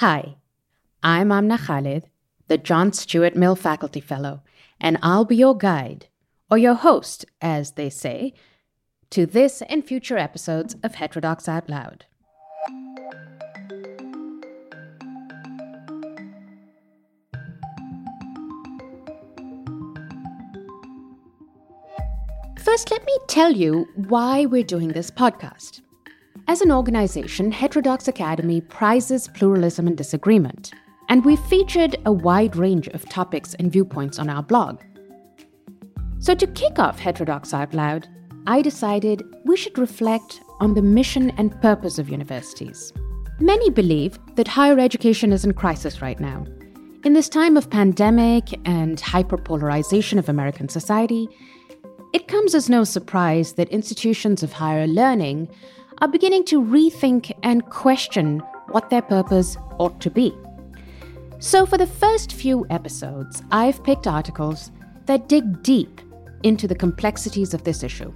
Hi, I'm Amna Khalid, the John Stuart Mill Faculty Fellow, and I'll be your guide, or your host, as they say, to this and future episodes of Heterodox Out Loud. First, let me tell you why we're doing this podcast. As an organization, Heterodox Academy prizes pluralism and disagreement, and we've featured a wide range of topics and viewpoints on our blog. So, to kick off Heterodox Out Loud, I decided we should reflect on the mission and purpose of universities. Many believe that higher education is in crisis right now. In this time of pandemic and hyperpolarization of American society, it comes as no surprise that institutions of higher learning are beginning to rethink and question what their purpose ought to be. So, for the first few episodes, I've picked articles that dig deep into the complexities of this issue.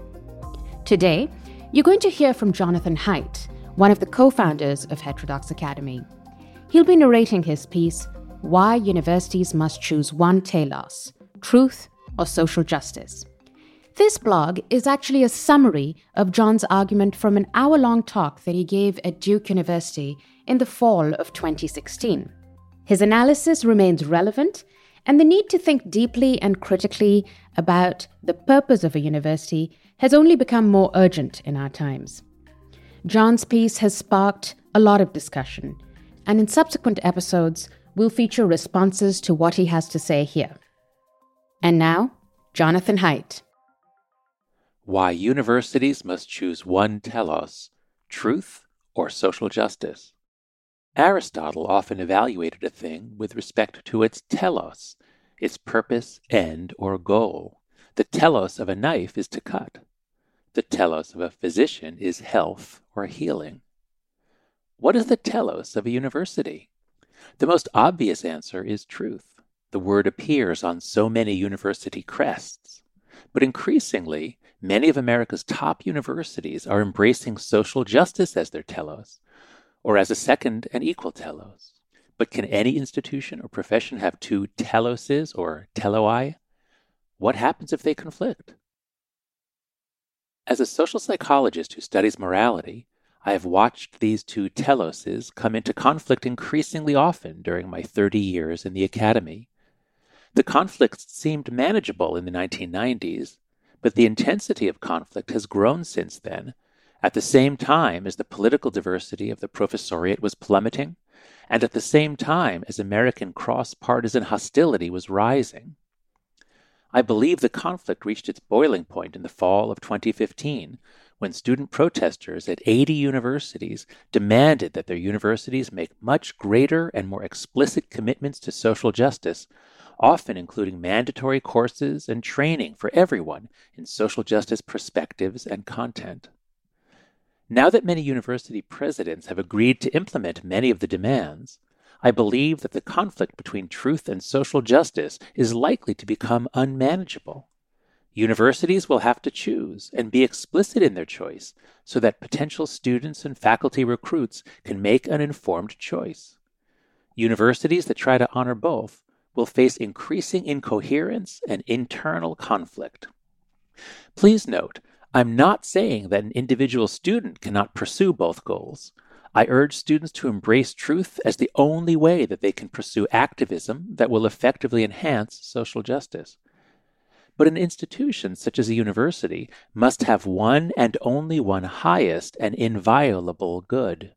Today, you're going to hear from Jonathan Haidt, one of the co founders of Heterodox Academy. He'll be narrating his piece, Why Universities Must Choose One Telos Truth or Social Justice. This blog is actually a summary of John's argument from an hour long talk that he gave at Duke University in the fall of 2016. His analysis remains relevant, and the need to think deeply and critically about the purpose of a university has only become more urgent in our times. John's piece has sparked a lot of discussion, and in subsequent episodes, we'll feature responses to what he has to say here. And now, Jonathan Haidt. Why Universities Must Choose One Telos Truth or Social Justice. Aristotle often evaluated a thing with respect to its telos, its purpose, end, or goal. The telos of a knife is to cut. The telos of a physician is health or healing. What is the telos of a university? The most obvious answer is truth. The word appears on so many university crests. But increasingly, Many of America's top universities are embracing social justice as their telos, or as a second and equal telos. But can any institution or profession have two teloses or teloi? What happens if they conflict? As a social psychologist who studies morality, I have watched these two teloses come into conflict increasingly often during my 30 years in the academy. The conflicts seemed manageable in the 1990s, but the intensity of conflict has grown since then, at the same time as the political diversity of the professoriate was plummeting, and at the same time as American cross partisan hostility was rising. I believe the conflict reached its boiling point in the fall of 2015 when student protesters at 80 universities demanded that their universities make much greater and more explicit commitments to social justice often including mandatory courses and training for everyone in social justice perspectives and content. Now that many university presidents have agreed to implement many of the demands, I believe that the conflict between truth and social justice is likely to become unmanageable. Universities will have to choose and be explicit in their choice so that potential students and faculty recruits can make an informed choice. Universities that try to honor both will face increasing incoherence and internal conflict. Please note, I'm not saying that an individual student cannot pursue both goals. I urge students to embrace truth as the only way that they can pursue activism that will effectively enhance social justice. But an institution such as a university must have one and only one highest and inviolable good.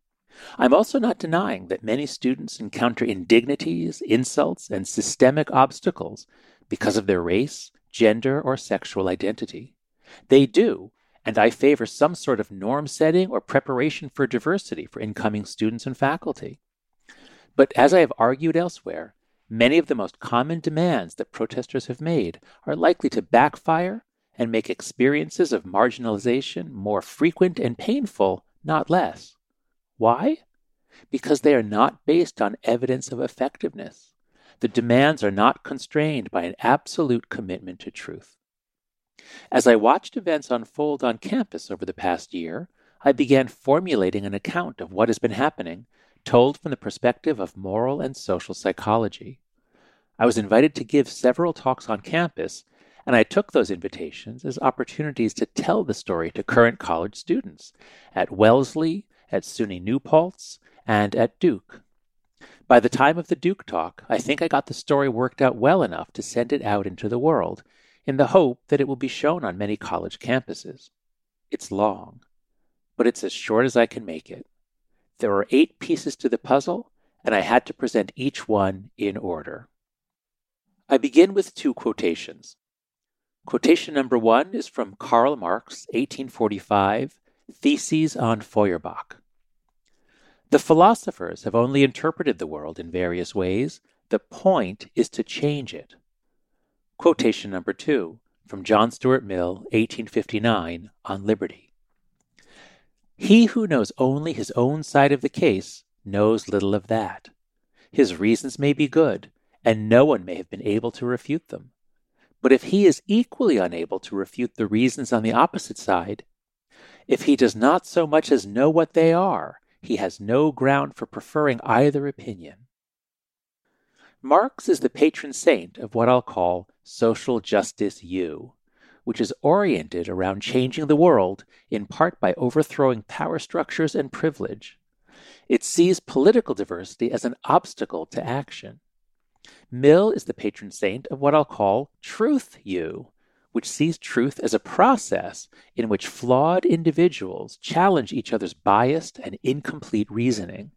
I'm also not denying that many students encounter indignities, insults, and systemic obstacles because of their race, gender, or sexual identity. They do, and I favor some sort of norm setting or preparation for diversity for incoming students and faculty. But as I have argued elsewhere, many of the most common demands that protesters have made are likely to backfire and make experiences of marginalization more frequent and painful, not less. Why? Because they are not based on evidence of effectiveness. The demands are not constrained by an absolute commitment to truth. As I watched events unfold on campus over the past year, I began formulating an account of what has been happening told from the perspective of moral and social psychology. I was invited to give several talks on campus, and I took those invitations as opportunities to tell the story to current college students at Wellesley, at SUNY New Paltz, and at Duke. By the time of the Duke talk, I think I got the story worked out well enough to send it out into the world, in the hope that it will be shown on many college campuses. It's long, but it's as short as I can make it. There are eight pieces to the puzzle, and I had to present each one in order. I begin with two quotations. Quotation number one is from Karl Marx, 1845, Theses on Feuerbach. The philosophers have only interpreted the world in various ways. The point is to change it. Quotation number two from John Stuart Mill, 1859, on liberty. He who knows only his own side of the case knows little of that. His reasons may be good, and no one may have been able to refute them. But if he is equally unable to refute the reasons on the opposite side, if he does not so much as know what they are, he has no ground for preferring either opinion. Marx is the patron saint of what I'll call social justice U, which is oriented around changing the world in part by overthrowing power structures and privilege. It sees political diversity as an obstacle to action. Mill is the patron saint of what I'll call Truth U, which sees truth as a process in which flawed individuals challenge each other's biased and incomplete reasoning.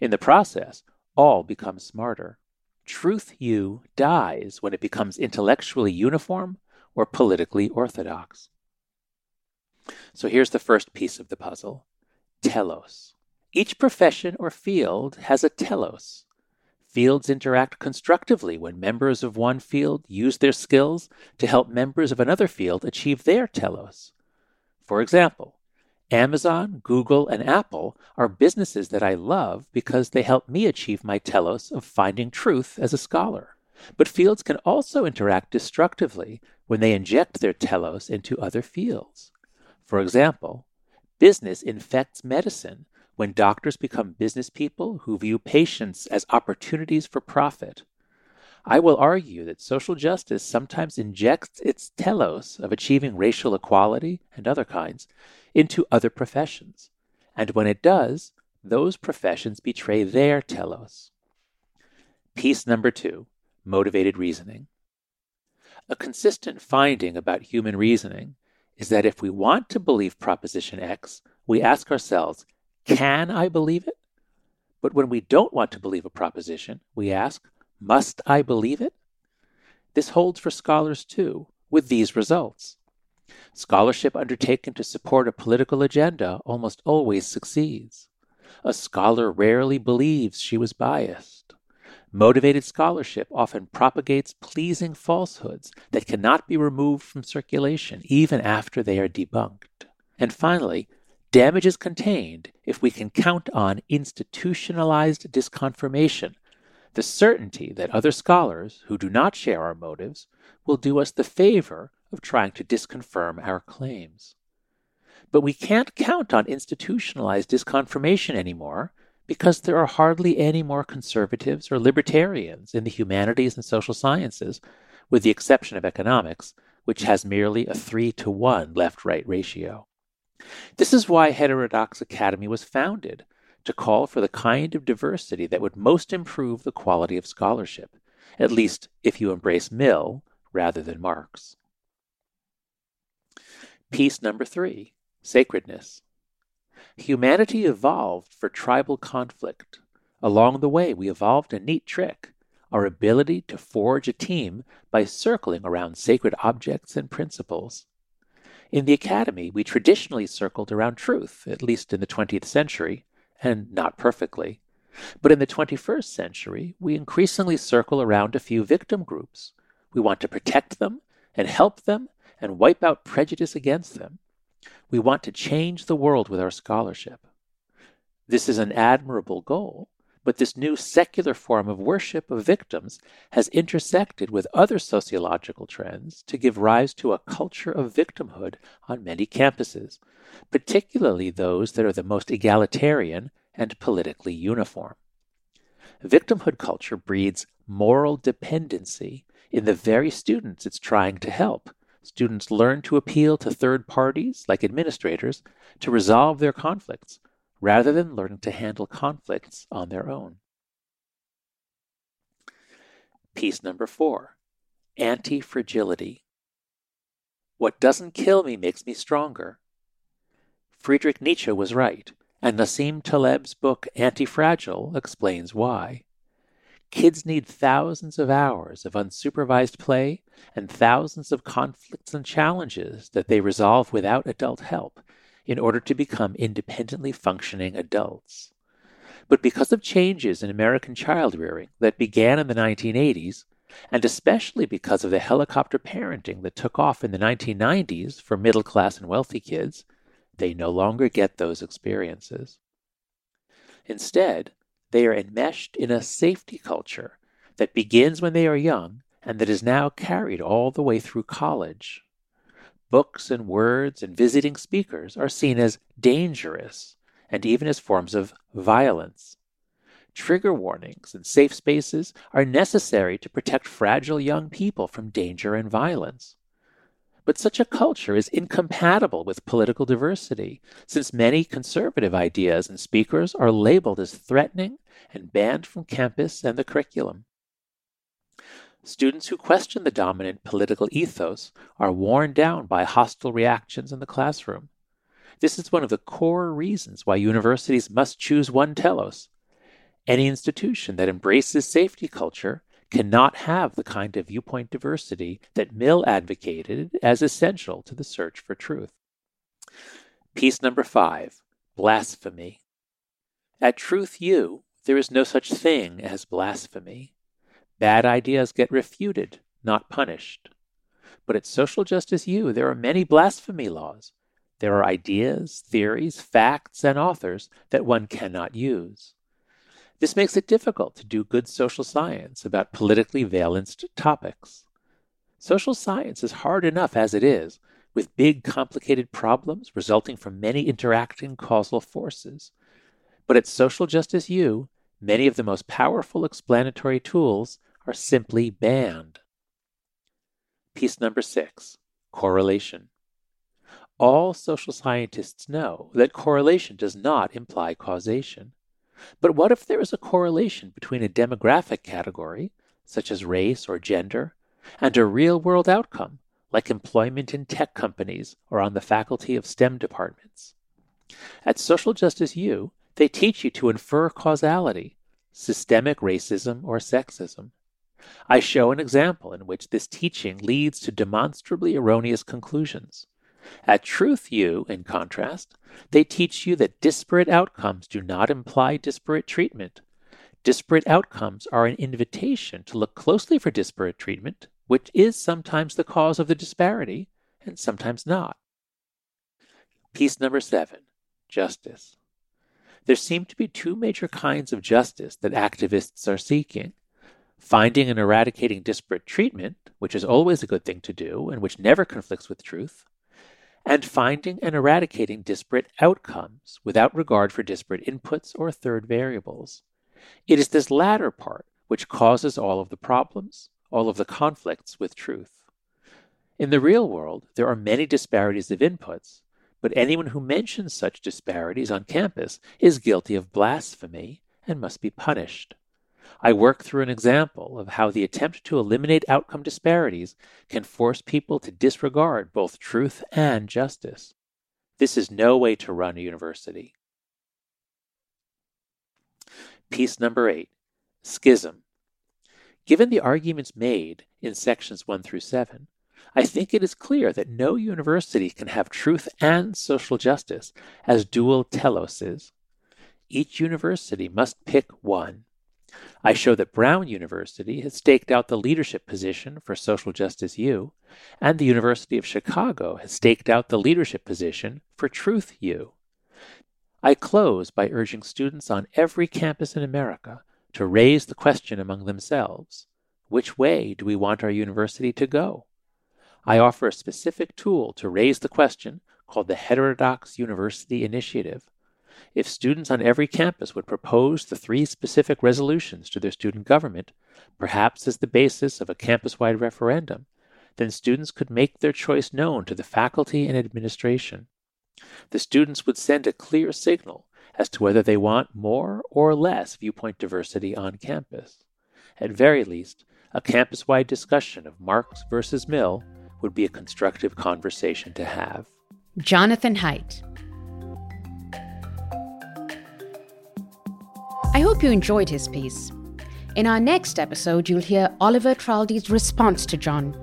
In the process, all become smarter. Truth U dies when it becomes intellectually uniform or politically orthodox. So here's the first piece of the puzzle telos. Each profession or field has a telos, Fields interact constructively when members of one field use their skills to help members of another field achieve their telos. For example, Amazon, Google, and Apple are businesses that I love because they help me achieve my telos of finding truth as a scholar. But fields can also interact destructively when they inject their telos into other fields. For example, business infects medicine when doctors become business people who view patients as opportunities for profit. I will argue that social justice sometimes injects its telos of achieving racial equality and other kinds into other professions, and when it does, those professions betray their telos. Piece number two motivated reasoning. A consistent finding about human reasoning is that if we want to believe Proposition X, we ask ourselves, can I believe it? But when we don't want to believe a proposition, we ask, must I believe it? This holds for scholars too, with these results. Scholarship undertaken to support a political agenda almost always succeeds. A scholar rarely believes she was biased. Motivated scholarship often propagates pleasing falsehoods that cannot be removed from circulation even after they are debunked. And finally, Damage is contained if we can count on institutionalized disconfirmation, the certainty that other scholars who do not share our motives will do us the favor of trying to disconfirm our claims. But we can't count on institutionalized disconfirmation anymore because there are hardly any more conservatives or libertarians in the humanities and social sciences, with the exception of economics, which has merely a 3 to 1 left right ratio. This is why Heterodox Academy was founded to call for the kind of diversity that would most improve the quality of scholarship, at least if you embrace Mill rather than Marx. Piece number three Sacredness. Humanity evolved for tribal conflict. Along the way, we evolved a neat trick our ability to forge a team by circling around sacred objects and principles. In the academy, we traditionally circled around truth, at least in the 20th century, and not perfectly. But in the 21st century, we increasingly circle around a few victim groups. We want to protect them and help them and wipe out prejudice against them. We want to change the world with our scholarship. This is an admirable goal, but this new secular form of worship of victims has intersected with other sociological trends to give rise to a culture of victimhood on many campuses, particularly those that are the most egalitarian and politically uniform. Victimhood culture breeds moral dependency in the very students it's trying to help. Students learn to appeal to third parties, like administrators, to resolve their conflicts, rather than learning to handle conflicts on their own. Piece number four Anti Fragility. What doesn't kill me makes me stronger. Friedrich Nietzsche was right, and Nassim Taleb's book Anti-Fragile explains why. Kids need thousands of hours of unsupervised play and thousands of conflicts and challenges that they resolve without adult help in order to become independently functioning adults. But because of changes in American child rearing that began in the 1980s, and especially because of the helicopter parenting that took off in the 1990s for middle class and wealthy kids, they no longer get those experiences. Instead, they are enmeshed in a safety culture that begins when they are young and that is now carried all the way through college. Books and words and visiting speakers are seen as dangerous and even as forms of violence. Trigger warnings and safe spaces are necessary to protect fragile young people from danger and violence. But such a culture is incompatible with political diversity, since many conservative ideas and speakers are labeled as threatening and banned from campus and the curriculum. Students who question the dominant political ethos are worn down by hostile reactions in the classroom. This is one of the core reasons why universities must choose one telos. Any institution that embraces safety culture cannot have the kind of viewpoint diversity that Mill advocated as essential to the search for truth. Piece number five Blasphemy. At Truth U, there is no such thing as blasphemy. Bad ideas get refuted, not punished. But at Social Justice U, there are many blasphemy laws. There are ideas, theories, facts, and authors that one cannot use. This makes it difficult to do good social science about politically valenced topics. Social science is hard enough as it is, with big, complicated problems resulting from many interacting causal forces. But at Social Justice U, many of the most powerful explanatory tools are simply banned. Piece number six Correlation. All social scientists know that correlation does not imply causation. But what if there is a correlation between a demographic category, such as race or gender, and a real world outcome, like employment in tech companies or on the faculty of STEM departments? At Social Justice U, they teach you to infer causality, systemic racism or sexism. I show an example in which this teaching leads to demonstrably erroneous conclusions. At Truth U, in contrast, they teach you that disparate outcomes do not imply disparate treatment. Disparate outcomes are an invitation to look closely for disparate treatment, which is sometimes the cause of the disparity and sometimes not. Piece number seven Justice. There seem to be two major kinds of justice that activists are seeking finding and eradicating disparate treatment, which is always a good thing to do and which never conflicts with truth, and finding and eradicating disparate outcomes without regard for disparate inputs or third variables. It is this latter part which causes all of the problems, all of the conflicts with truth. In the real world, there are many disparities of inputs, but anyone who mentions such disparities on campus is guilty of blasphemy and must be punished. I work through an example of how the attempt to eliminate outcome disparities can force people to disregard both truth and justice. This is no way to run a university. Piece number eight Schism. Given the arguments made in sections 1 through 7, I think it is clear that no university can have truth and social justice as dual teloses. Each university must pick one. I show that Brown University has staked out the leadership position for Social Justice U, and the University of Chicago has staked out the leadership position for Truth U. I close by urging students on every campus in America to raise the question among themselves which way do we want our university to go? I offer a specific tool to raise the question called the Heterodox University Initiative. If students on every campus would propose the three specific resolutions to their student government, perhaps as the basis of a campus wide referendum, then students could make their choice known to the faculty and administration. The students would send a clear signal as to whether they want more or less viewpoint diversity on campus. At very least, a campus wide discussion of Marx versus Mill would be a constructive conversation to have. Jonathan Haidt. I hope you enjoyed his piece. In our next episode, you'll hear Oliver Traldi's response to John,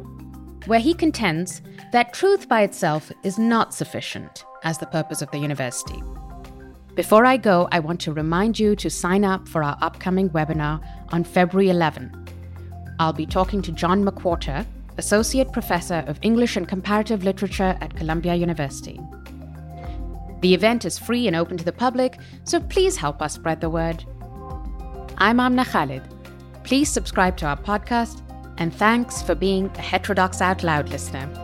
where he contends that truth by itself is not sufficient as the purpose of the university. Before I go, I want to remind you to sign up for our upcoming webinar on February 11. I'll be talking to John McWhorter, Associate Professor of English and Comparative Literature at Columbia University. The event is free and open to the public, so please help us spread the word. I'm Amna Khalid. Please subscribe to our podcast, and thanks for being a Heterodox Out Loud listener.